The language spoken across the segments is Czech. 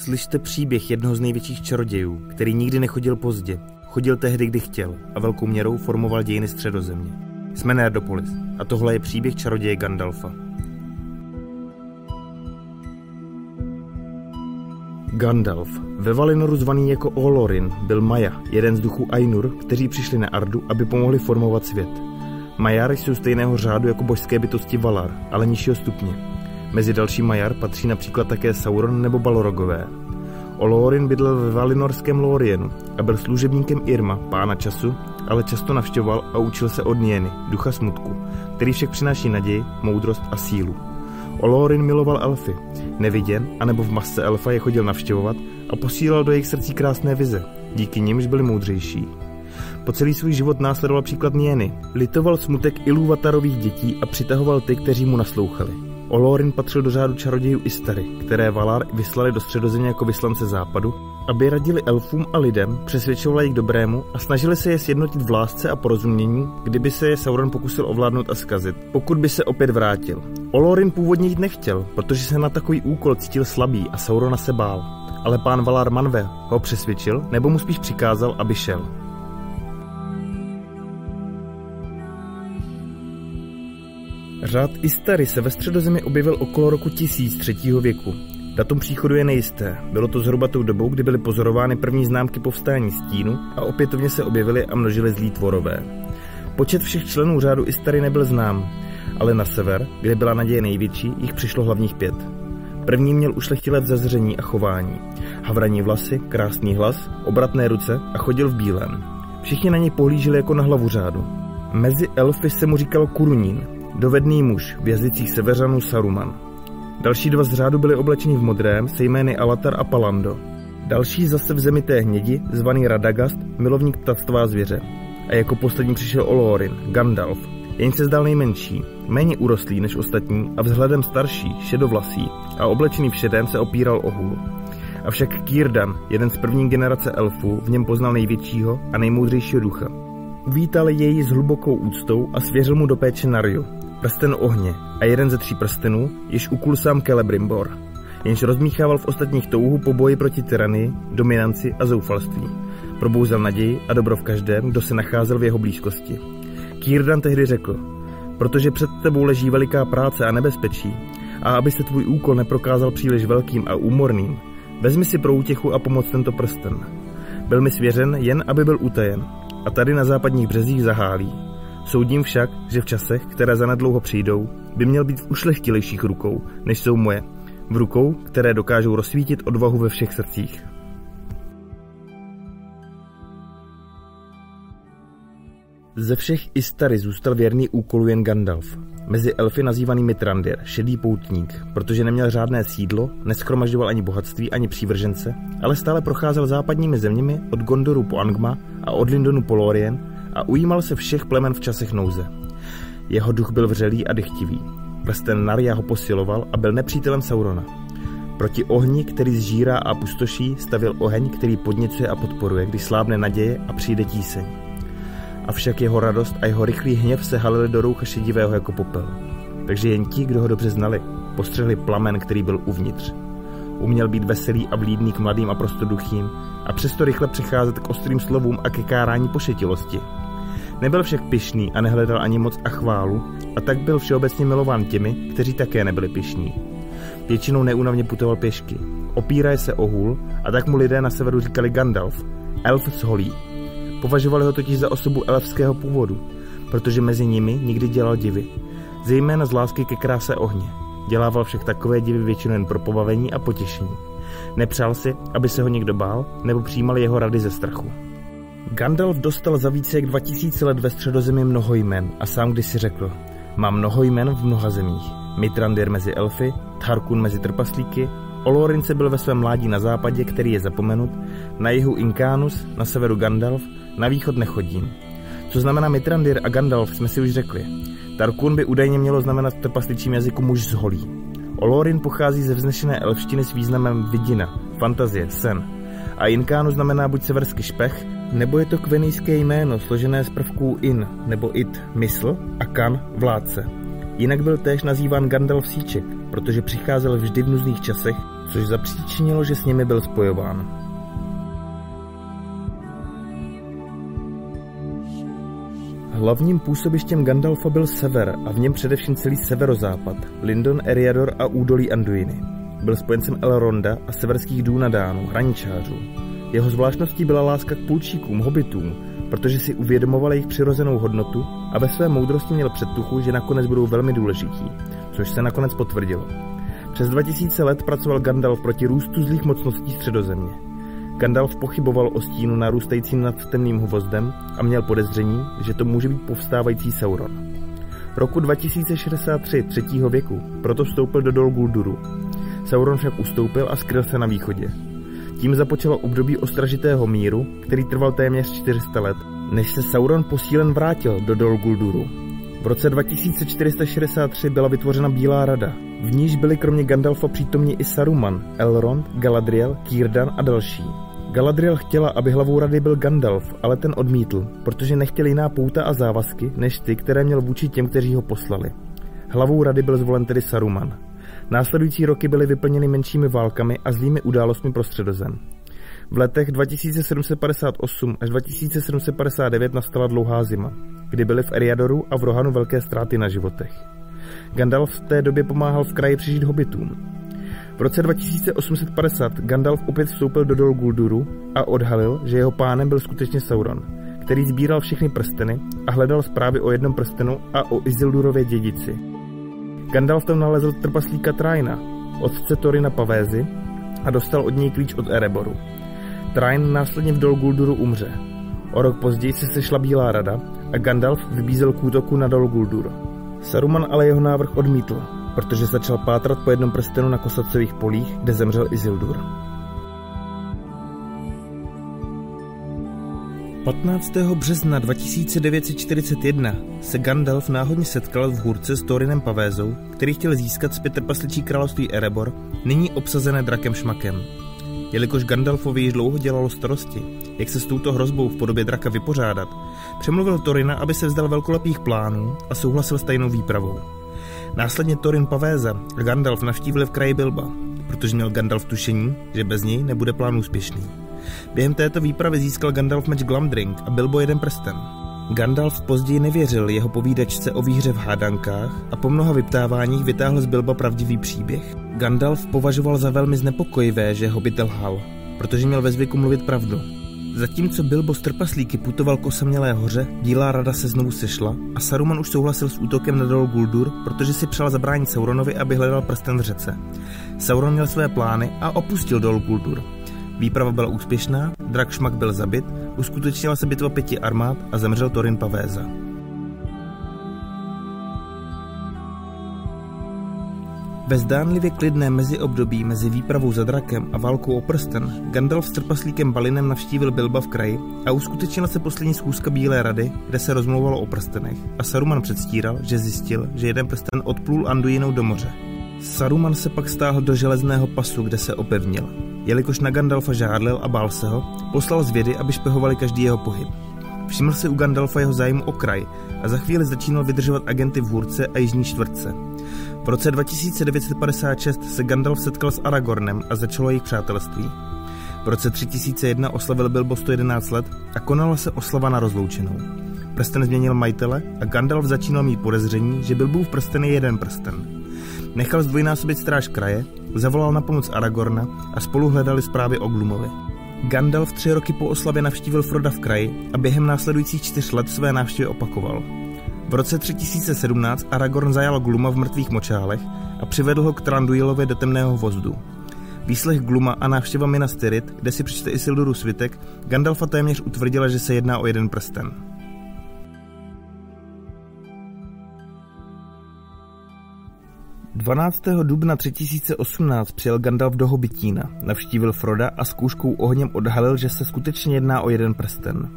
Slyšte příběh jednoho z největších čarodějů, který nikdy nechodil pozdě. Chodil tehdy, kdy chtěl a velkou měrou formoval dějiny středozemě. Jsme Nerdopolis a tohle je příběh čaroděje Gandalfa. Gandalf, ve Valinoru zvaný jako Olorin, byl Maja, jeden z duchů Ainur, kteří přišli na Ardu, aby pomohli formovat svět. Majáry jsou stejného řádu jako božské bytosti Valar, ale nižšího stupně. Mezi další Majar patří například také Sauron nebo Balrogové. Olorin bydlel ve Valinorském Lorienu a byl služebníkem Irma, pána času, ale často navštěvoval a učil se od Nieny, ducha smutku, který však přináší naději, moudrost a sílu. Olorin miloval elfy. Neviděn, anebo v masce elfa je chodil navštěvovat a posílal do jejich srdcí krásné vize. Díky nimž byli moudřejší. Po celý svůj život následoval příklad Nieny. Litoval smutek Ilúvatarových dětí a přitahoval ty, kteří mu naslouchali. Olorin patřil do řádu čarodějů Istary, které Valar vyslali do středozemě jako vyslance západu, aby radili elfům a lidem, přesvědčovali jich dobrému a snažili se je sjednotit v lásce a porozumění, kdyby se je Sauron pokusil ovládnout a skazit, pokud by se opět vrátil. Olorin původně jít nechtěl, protože se na takový úkol cítil slabý a Saurona se bál. Ale pán Valar Manve ho přesvědčil, nebo mu spíš přikázal, aby šel. Řád Istary se ve středozemi objevil okolo roku 1000 třetího věku. Datum příchodu je nejisté. Bylo to zhruba tou dobou, kdy byly pozorovány první známky povstání stínu a opětovně se objevily a množily zlí tvorové. Počet všech členů řádu Istary nebyl znám, ale na sever, kde byla naděje největší, jich přišlo hlavních pět. První měl ušlechtilé vzezření a chování. Havraní vlasy, krásný hlas, obratné ruce a chodil v bílém. Všichni na něj pohlíželi jako na hlavu řádu. Mezi elfy se mu říkalo Kurunín, dovedný muž v jazycích severanů Saruman. Další dva z řádu byli oblečeni v modrém se jmény Alatar a Palando. Další zase v zemi té hnědi, zvaný Radagast, milovník ptactvá zvěře. A jako poslední přišel Olorin, Gandalf, jen se zdal nejmenší, méně urostlý než ostatní a vzhledem starší, šedovlasý a oblečený v šedém se opíral o hůl. Avšak Kírdan, jeden z první generace elfů, v něm poznal největšího a nejmoudřejšího ducha. Uvítal jej s hlubokou úctou a svěřil mu do péče Narju, prsten ohně a jeden ze tří prstenů, jež ukul sám Celebrimbor, jenž rozmíchával v ostatních touhu po boji proti tyranii, dominanci a zoufalství. Probouzel naději a dobro v každém, kdo se nacházel v jeho blízkosti. Kírdan tehdy řekl, protože před tebou leží veliká práce a nebezpečí, a aby se tvůj úkol neprokázal příliš velkým a úmorným, vezmi si pro útěchu a pomoc tento prsten. Byl mi svěřen jen, aby byl utajen, a tady na západních březích zahálí. Soudím však, že v časech, které zanedlouho přijdou, by měl být v ušlechtilejších rukou, než jsou moje. V rukou, které dokážou rozsvítit odvahu ve všech srdcích. Ze všech Istary zůstal věrný úkolu jen Gandalf. Mezi elfy nazývaný Mitrandir, šedý poutník, protože neměl žádné sídlo, neschromažďoval ani bohatství, ani přívržence, ale stále procházel západními zeměmi od Gondoru po Angma a od Lindonu po Lorien a ujímal se všech plemen v časech nouze. Jeho duch byl vřelý a dychtivý. Prsten Narja ho posiloval a byl nepřítelem Saurona. Proti ohni, který zžírá a pustoší, stavil oheň, který podněcuje a podporuje, když slábne naděje a přijde tíseň. Avšak jeho radost a jeho rychlý hněv se halili do roucha šedivého jako popel. Takže jen ti, kdo ho dobře znali, postřehli plamen, který byl uvnitř. Uměl být veselý a vlídný k mladým a prostoduchým a přesto rychle přecházet k ostrým slovům a ke kárání pošetilosti. Nebyl však pyšný a nehledal ani moc a chválu a tak byl všeobecně milován těmi, kteří také nebyli pyšní. Většinou neúnavně putoval pěšky. Opíraje se o hůl a tak mu lidé na severu říkali Gandalf, elf z holí. Považovali ho totiž za osobu elfského původu, protože mezi nimi nikdy dělal divy, zejména z lásky ke kráse ohně. Dělával však takové divy většinou jen pro pobavení a potěšení. Nepřál si, aby se ho někdo bál, nebo přijímal jeho rady ze strachu. Gandalf dostal za více jak 2000 let ve středozemi mnoho jmen a sám když si řekl, má mnoho jmen v mnoha zemích. Mitrandir mezi elfy, Tharkun mezi trpaslíky, Olorince byl ve svém mládí na západě, který je zapomenut, na jihu Inkánus, na severu Gandalf, na východ nechodím. Co znamená Mitrandir a Gandalf, jsme si už řekli. Tarkun by údajně mělo znamenat v trpasličím jazyku muž z holí. Olorin pochází ze vznešené elfštiny s významem vidina, fantazie, sen. A Inkánu znamená buď severský špech, nebo je to kvenijské jméno složené z prvků in, nebo it, mysl, a kan, vládce. Jinak byl též nazýván Gandalf Síček, protože přicházel vždy v nuzných časech, což zapříčinilo, že s nimi byl spojován. Hlavním působištěm Gandalfa byl sever a v něm především celý severozápad, Lindon, Eriador a údolí Anduiny. Byl spojencem Elronda a severských Dúnadánů, hraničářů. Jeho zvláštností byla láska k půlčíkům, hobitům, protože si uvědomoval jejich přirozenou hodnotu a ve své moudrosti měl předtuchu, že nakonec budou velmi důležití, což se nakonec potvrdilo. Přes 2000 let pracoval Gandalf proti růstu zlých mocností středozemě. Gandalf pochyboval o stínu narůstajícím nad temným hvozdem a měl podezření, že to může být povstávající Sauron. Roku 2063 třetího věku proto vstoupil do Dol Gulduru. Sauron však ustoupil a skryl se na východě. Tím započalo období ostražitého míru, který trval téměř 400 let, než se Sauron posílen vrátil do Dol Gulduru. V roce 2463 byla vytvořena Bílá rada. V níž byli kromě Gandalfa přítomní i Saruman, Elrond, Galadriel, Círdan a další. Galadriel chtěla, aby hlavou rady byl Gandalf, ale ten odmítl, protože nechtěl jiná pouta a závazky, než ty, které měl vůči těm, kteří ho poslali. Hlavou rady byl zvolen tedy Saruman. Následující roky byly vyplněny menšími válkami a zlými událostmi pro středozem. V letech 2758 až 2759 nastala dlouhá zima, kdy byly v Eriadoru a v Rohanu velké ztráty na životech. Gandalf v té době pomáhal v kraji přežít hobitům, v roce 2850 Gandalf opět vstoupil do Dol Gulduru a odhalil, že jeho pánem byl skutečně Sauron, který sbíral všechny prsteny a hledal zprávy o jednom prstenu a o Isildurově dědici. Gandalf tam nalezl trpaslíka Traina, otce Torina Pavézy, a dostal od něj klíč od Ereboru. Train následně v Dol Gulduru umře. O rok později se sešla Bílá rada a Gandalf vybízel k útoku na Dol Guldur. Saruman ale jeho návrh odmítl protože začal pátrat po jednom prstenu na kosacových polích, kde zemřel Isildur. 15. března 2941 se Gandalf náhodně setkal v hůrce s Thorinem Pavézou, který chtěl získat zpět trpasličí království Erebor, nyní obsazené drakem Šmakem. Jelikož Gandalfovi již dlouho dělalo starosti, jak se s touto hrozbou v podobě draka vypořádat, přemluvil Torina, aby se vzdal velkolepých plánů a souhlasil s tajnou výpravou. Následně Torin Pavéza a Gandalf navštívili v kraji Bilba, protože měl Gandalf tušení, že bez něj nebude plán úspěšný. Během této výpravy získal Gandalf meč Glamdring a Bilbo jeden prsten. Gandalf později nevěřil jeho povídačce o výhře v hádankách a po mnoha vyptáváních vytáhl z Bilba pravdivý příběh. Gandalf považoval za velmi znepokojivé, že hobbit lhal, protože měl ve zvyku mluvit pravdu. Zatímco Bilbo s trpaslíky putoval k osamělé hoře, Bílá rada se znovu sešla a Saruman už souhlasil s útokem na Dol Guldur, protože si přál zabránit Sauronovi, aby hledal prsten v řece. Sauron měl své plány a opustil Dol Guldur. Výprava byla úspěšná, drak Šmak byl zabit, uskutečnila se bitva pěti armád a zemřel Torin Pavéza. Ve zdánlivě klidné meziobdobí mezi výpravou za drakem a válkou o prsten Gandalf s trpaslíkem Balinem navštívil Bilba v kraji a uskutečnila se poslední schůzka Bílé rady, kde se rozmlouvalo o prstenech a Saruman předstíral, že zjistil, že jeden prsten odplul Anduinou do moře. Saruman se pak stáhl do železného pasu, kde se opevnil. Jelikož na Gandalfa žádlil a bál se ho, poslal zvědy, aby špehovali každý jeho pohyb. Všiml si u Gandalfa jeho zájmu o kraj a za chvíli začínal vydržovat agenty v Hůrce a Jižní čtvrtce. V roce 2956 se Gandalf setkal s Aragornem a začalo jejich přátelství. V roce 3001 oslavil Bilbo 111 let a konala se oslava na rozloučenou. Prsten změnil majitele a Gandalf začínal mít podezření, že Bilbův prsten je jeden prsten. Nechal zdvojnásobit stráž kraje, zavolal na pomoc Aragorna a spolu hledali zprávy o Glumovi. Gandalf tři roky po oslavě navštívil Froda v kraji a během následujících čtyř let své návštěvy opakoval. V roce 3017 Aragorn zajal Gluma v mrtvých močálech a přivedl ho k Tranduilově do temného vozdu. Výslech Gluma a návštěva Minas Tirith, kde si přečte Isildur svitek, Gandalfa téměř utvrdila, že se jedná o jeden prsten. Dvanáctého dubna 3018 přijel Gandalf do Hobitína, navštívil Froda a s kůžkou ohněm odhalil, že se skutečně jedná o jeden prsten.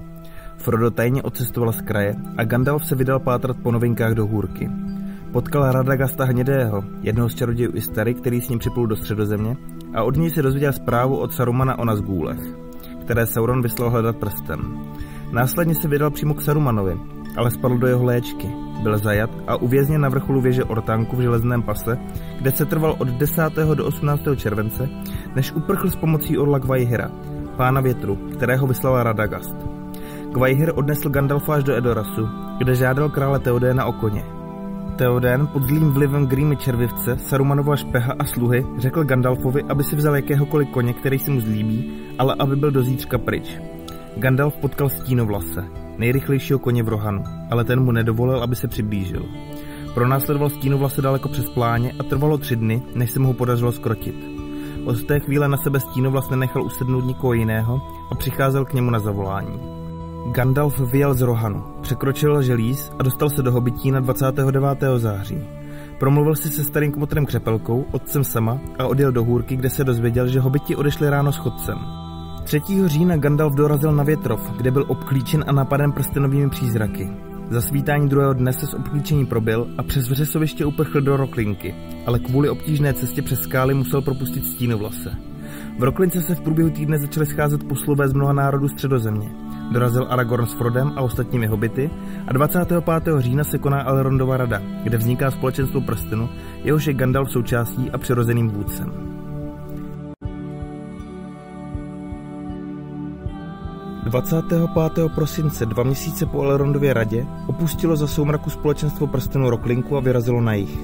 Frodo tajně odcestoval z kraje a Gandalf se vydal pátrat po novinkách do hůrky. Potkal Radagasta Hnědého, jednoho z čarodějů Istary, který s ním připlul do středozemě a od něj se dozvěděl zprávu od Sarumana o Nazgůlech, které Sauron vyslal hledat prsten. Následně se vydal přímo k Sarumanovi ale spadl do jeho léčky. Byl zajat a uvězněn na vrcholu věže Ortánku v železném pase, kde se trval od 10. do 18. července, než uprchl s pomocí orla Gvaihira, pána větru, kterého vyslala Radagast. Gvaihir odnesl Gandalfa až do Edorasu, kde žádal krále Teodéna o koně. Teoden pod zlým vlivem Grímy červivce, Sarumanova špeha a sluhy řekl Gandalfovi, aby si vzal jakéhokoliv koně, který si mu zlíbí, ale aby byl do zítřka pryč. Gandalf potkal Stínovlase, nejrychlejšího koně v Rohanu, ale ten mu nedovolil, aby se přiblížil. Pronásledoval Stínovlase daleko přes pláně a trvalo tři dny, než se mu podařilo skrotit. Od té chvíle na sebe Stínovlas nenechal usednout nikoho jiného a přicházel k němu na zavolání. Gandalf vyjel z Rohanu, překročil želíz a dostal se do hobití na 29. září. Promluvil si se starým kmotrem Křepelkou, otcem sama, a odjel do hůrky, kde se dozvěděl, že hobiti odešli ráno s chodcem. 3. října Gandalf dorazil na Větrov, kde byl obklíčen a napaden prstenovými přízraky. Za svítání druhého dne se z obklíčení probil a přes vřesoviště uprchl do Roklinky, ale kvůli obtížné cestě přes skály musel propustit stínu vlase. V Roklince se v průběhu týdne začaly scházet poslové z mnoha národů středozemě. Dorazil Aragorn s Frodem a ostatními hobity a 25. října se koná Elrondova rada, kde vzniká společenstvo prstenu, jehož je Gandalf součástí a přirozeným vůdcem. ...25. prosince, dva měsíce po Elrondově radě, opustilo za soumraku společenstvo prstenu Roklinku a vyrazilo na jich.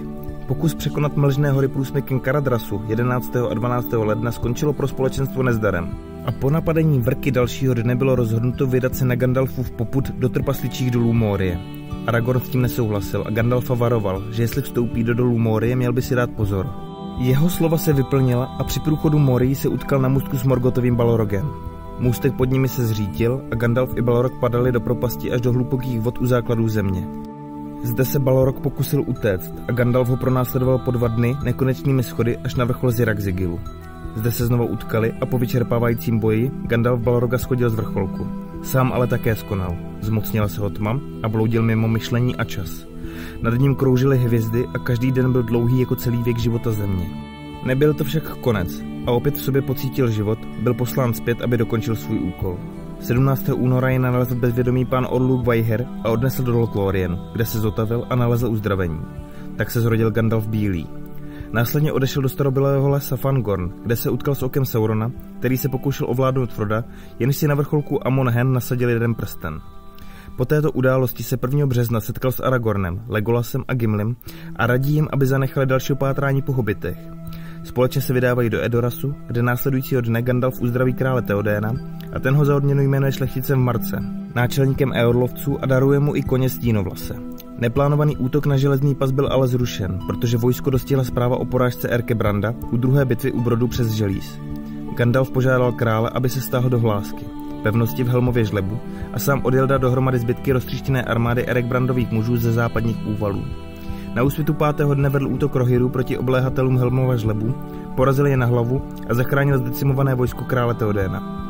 Pokus překonat mlžné hory průsmykem Karadrasu 11. a 12. ledna skončilo pro společenstvo nezdarem. A po napadení vrky dalšího dne bylo rozhodnuto vydat se na Gandalfův poput do trpasličích dolů Mórie. Aragorn s tím nesouhlasil a Gandalfa varoval, že jestli vstoupí do dolů Mórie, měl by si dát pozor. Jeho slova se vyplnila a při průchodu Morii se utkal na můstku s Morgotovým Balorogem. Můstek pod nimi se zřítil a Gandalf i Balorog padali do propasti až do hlubokých vod u základů země. Zde se Balorog pokusil utéct a Gandalf ho pronásledoval po dva dny nekonečnými schody až na vrchol Zirakzigilu. Zde se znovu utkali a po vyčerpávajícím boji Gandalf Balroga schodil z vrcholku. Sám ale také skonal. Zmocnila se ho tma a bloudil mimo myšlení a čas. Nad ním kroužily hvězdy a každý den byl dlouhý jako celý věk života země. Nebyl to však konec a opět v sobě pocítil život, byl poslán zpět, aby dokončil svůj úkol. 17. února je nalezl bezvědomý pán Orluk Vajher a odnesl do Lothlorien, kde se zotavil a nalezl uzdravení. Tak se zrodil Gandalf Bílý, Následně odešel do starobylého lesa Fangorn, kde se utkal s okem Saurona, který se pokoušel ovládnout Froda, jenž si na vrcholku Amon Hen nasadil jeden prsten. Po této události se 1. března setkal s Aragornem, Legolasem a Gimlim a radí jim, aby zanechali další pátrání po hobitech. Společně se vydávají do Edorasu, kde následujícího dne Gandalf uzdraví krále Teodéna a ten ho za odměnu jmenuje šlechticem Marce, náčelníkem Eorlovců a daruje mu i koně Stínovlase. Neplánovaný útok na železný pas byl ale zrušen, protože vojsko dostihla zpráva o porážce Erke Branda u druhé bitvy u Brodu přes Želíz. Gandalf požádal krále, aby se stáhl do hlásky, pevnosti v Helmově žlebu a sám odjel dohromady zbytky roztříštěné armády Erek Brandových mužů ze západních úvalů. Na úsvitu pátého dne vedl útok Rohirů proti obléhatelům Helmova žlebu, porazil je na hlavu a zachránil zdecimované vojsko krále Teodéna.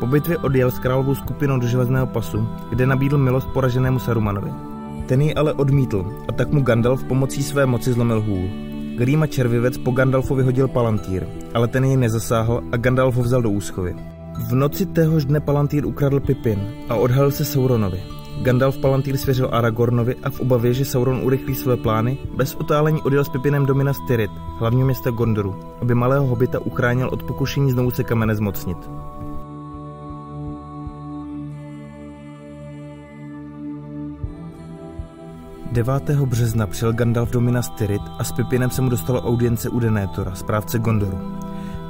Po bitvě odjel s královou skupinou do železného pasu, kde nabídl milost poraženému Sarumanovi. Ten ji ale odmítl a tak mu Gandalf pomocí své moci zlomil hůl. Grýma červivec po Gandalfovi hodil Palantýr, ale ten jej nezasáhl a Gandalf ho vzal do úschovy. V noci téhož dne Palantýr ukradl Pipin a odhalil se Sauronovi. Gandalf Palantýr svěřil Aragornovi a v obavě, že Sauron urychlí své plány, bez otálení odjel s Pipinem do Minas Tirith, hlavního města Gondoru, aby malého hobita uchránil od pokušení znovu se kamene zmocnit. 9. března přijel Gandalf do Minas Tirith a s Pipinem se mu dostalo audience u Denétora, správce Gondoru.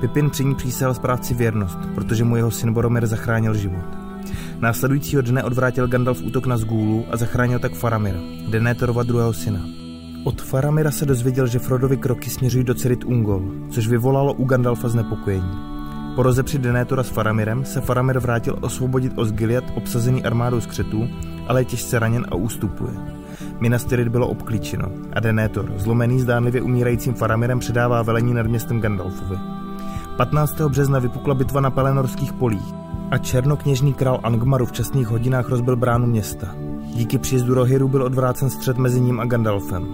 Pipin při ní přísahal správci věrnost, protože mu jeho syn Boromir zachránil život. Následujícího dne odvrátil Gandalf útok na Zgůlu a zachránil tak Faramira, Denétorova druhého syna. Od Faramira se dozvěděl, že Frodovi kroky směřují do Cerit Ungol, což vyvolalo u Gandalfa znepokojení. Po rozepři Denétora s Faramirem se Faramir vrátil osvobodit Osgiliath obsazený armádou skřetů, ale je těžce raněn a ústupuje. Minas Tirith bylo obklíčeno a Denethor, zlomený zdánlivě umírajícím Faramirem, předává velení nad městem Gandalfovi. 15. března vypukla bitva na Pelenorských polích a černokněžný král Angmaru v časných hodinách rozbil bránu města. Díky příjezdu Rohiru byl odvrácen střed mezi ním a Gandalfem.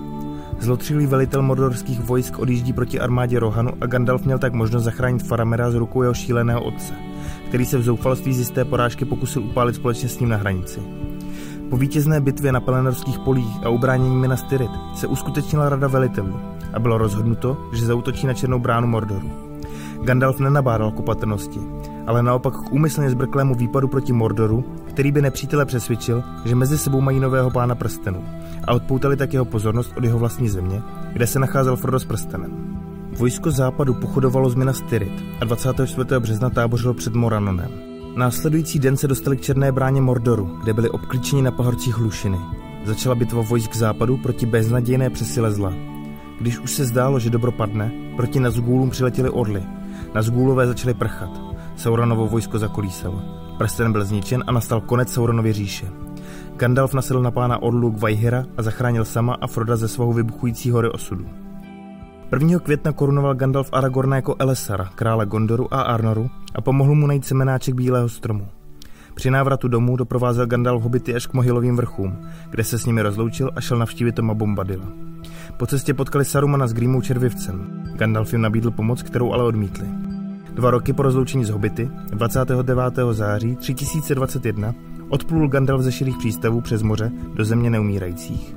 Zlotřilý velitel mordorských vojsk odjíždí proti armádě Rohanu a Gandalf měl tak možnost zachránit Faramira z rukou jeho šíleného otce, který se v zoufalství z jisté porážky pokusil upálit společně s ním na hranici. Po vítězné bitvě na Pelenorských polích a ubránění Minas Tirith se uskutečnila rada velitelů a bylo rozhodnuto, že zautočí na černou bránu Mordoru. Gandalf nenabádal k opatrnosti, ale naopak k úmyslně zbrklému výpadu proti Mordoru, který by nepřítele přesvědčil, že mezi sebou mají nového pána prstenů a odpoutali tak jeho pozornost od jeho vlastní země, kde se nacházel Frodo s prstenem. Vojsko západu pochodovalo z Minas Tirith a 24. března tábořilo před Moranonem. Následující den se dostali k Černé bráně Mordoru, kde byli obklíčeni na pahorcích Hlušiny. Začala bitva vojsk západu proti beznadějné přesile zla. Když už se zdálo, že dobro padne, proti Nazgûlům přiletěli orly. Nazgûlové začali prchat. Sauronovo vojsko zakolísalo. Prsten byl zničen a nastal konec Sauronovy říše. Gandalf nasedl na pána orlu Gvajhira a zachránil sama a Froda ze svého vybuchující hory osudu. 1. května korunoval Gandalf Aragorna jako Elesara, krále Gondoru a Arnoru a pomohl mu najít semenáček Bílého stromu. Při návratu domů doprovázel Gandalf hobity až k mohylovým vrchům, kde se s nimi rozloučil a šel navštívit Toma Bombadila. Po cestě potkali Sarumana s Grímou červivcem. Gandalf jim nabídl pomoc, kterou ale odmítli. Dva roky po rozloučení z hobity, 29. září 3021, odplul Gandalf ze širých přístavů přes moře do země neumírajících.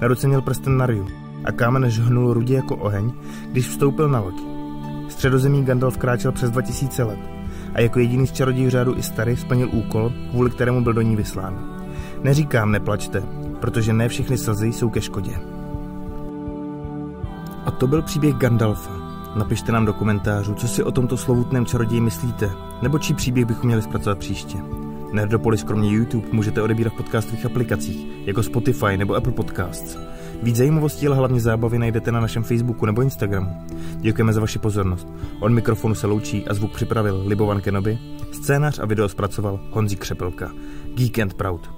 Na ruce měl prsten Narju a kámen žhnul rudě jako oheň, když vstoupil na loď. Středozemí Gandalf kráčel přes 2000 let a jako jediný z čarodějů řádu Istary splnil úkol, kvůli kterému byl do ní vyslán. Neříkám neplačte, protože ne všechny slzy jsou ke škodě. A to byl příběh Gandalfa. Napište nám do komentářů, co si o tomto slovutném čaroději myslíte, nebo čí příběh bychom měli zpracovat příště. Nerdopolis kromě YouTube můžete odebírat v podcastových aplikacích, jako Spotify nebo Apple Podcasts. Víc zajímavostí, ale hlavně zábavy najdete na našem Facebooku nebo Instagramu. Děkujeme za vaši pozornost. Od mikrofonu se loučí a zvuk připravil Libovan Kenobi, scénář a video zpracoval Honzí Křepelka. Geek and Proud.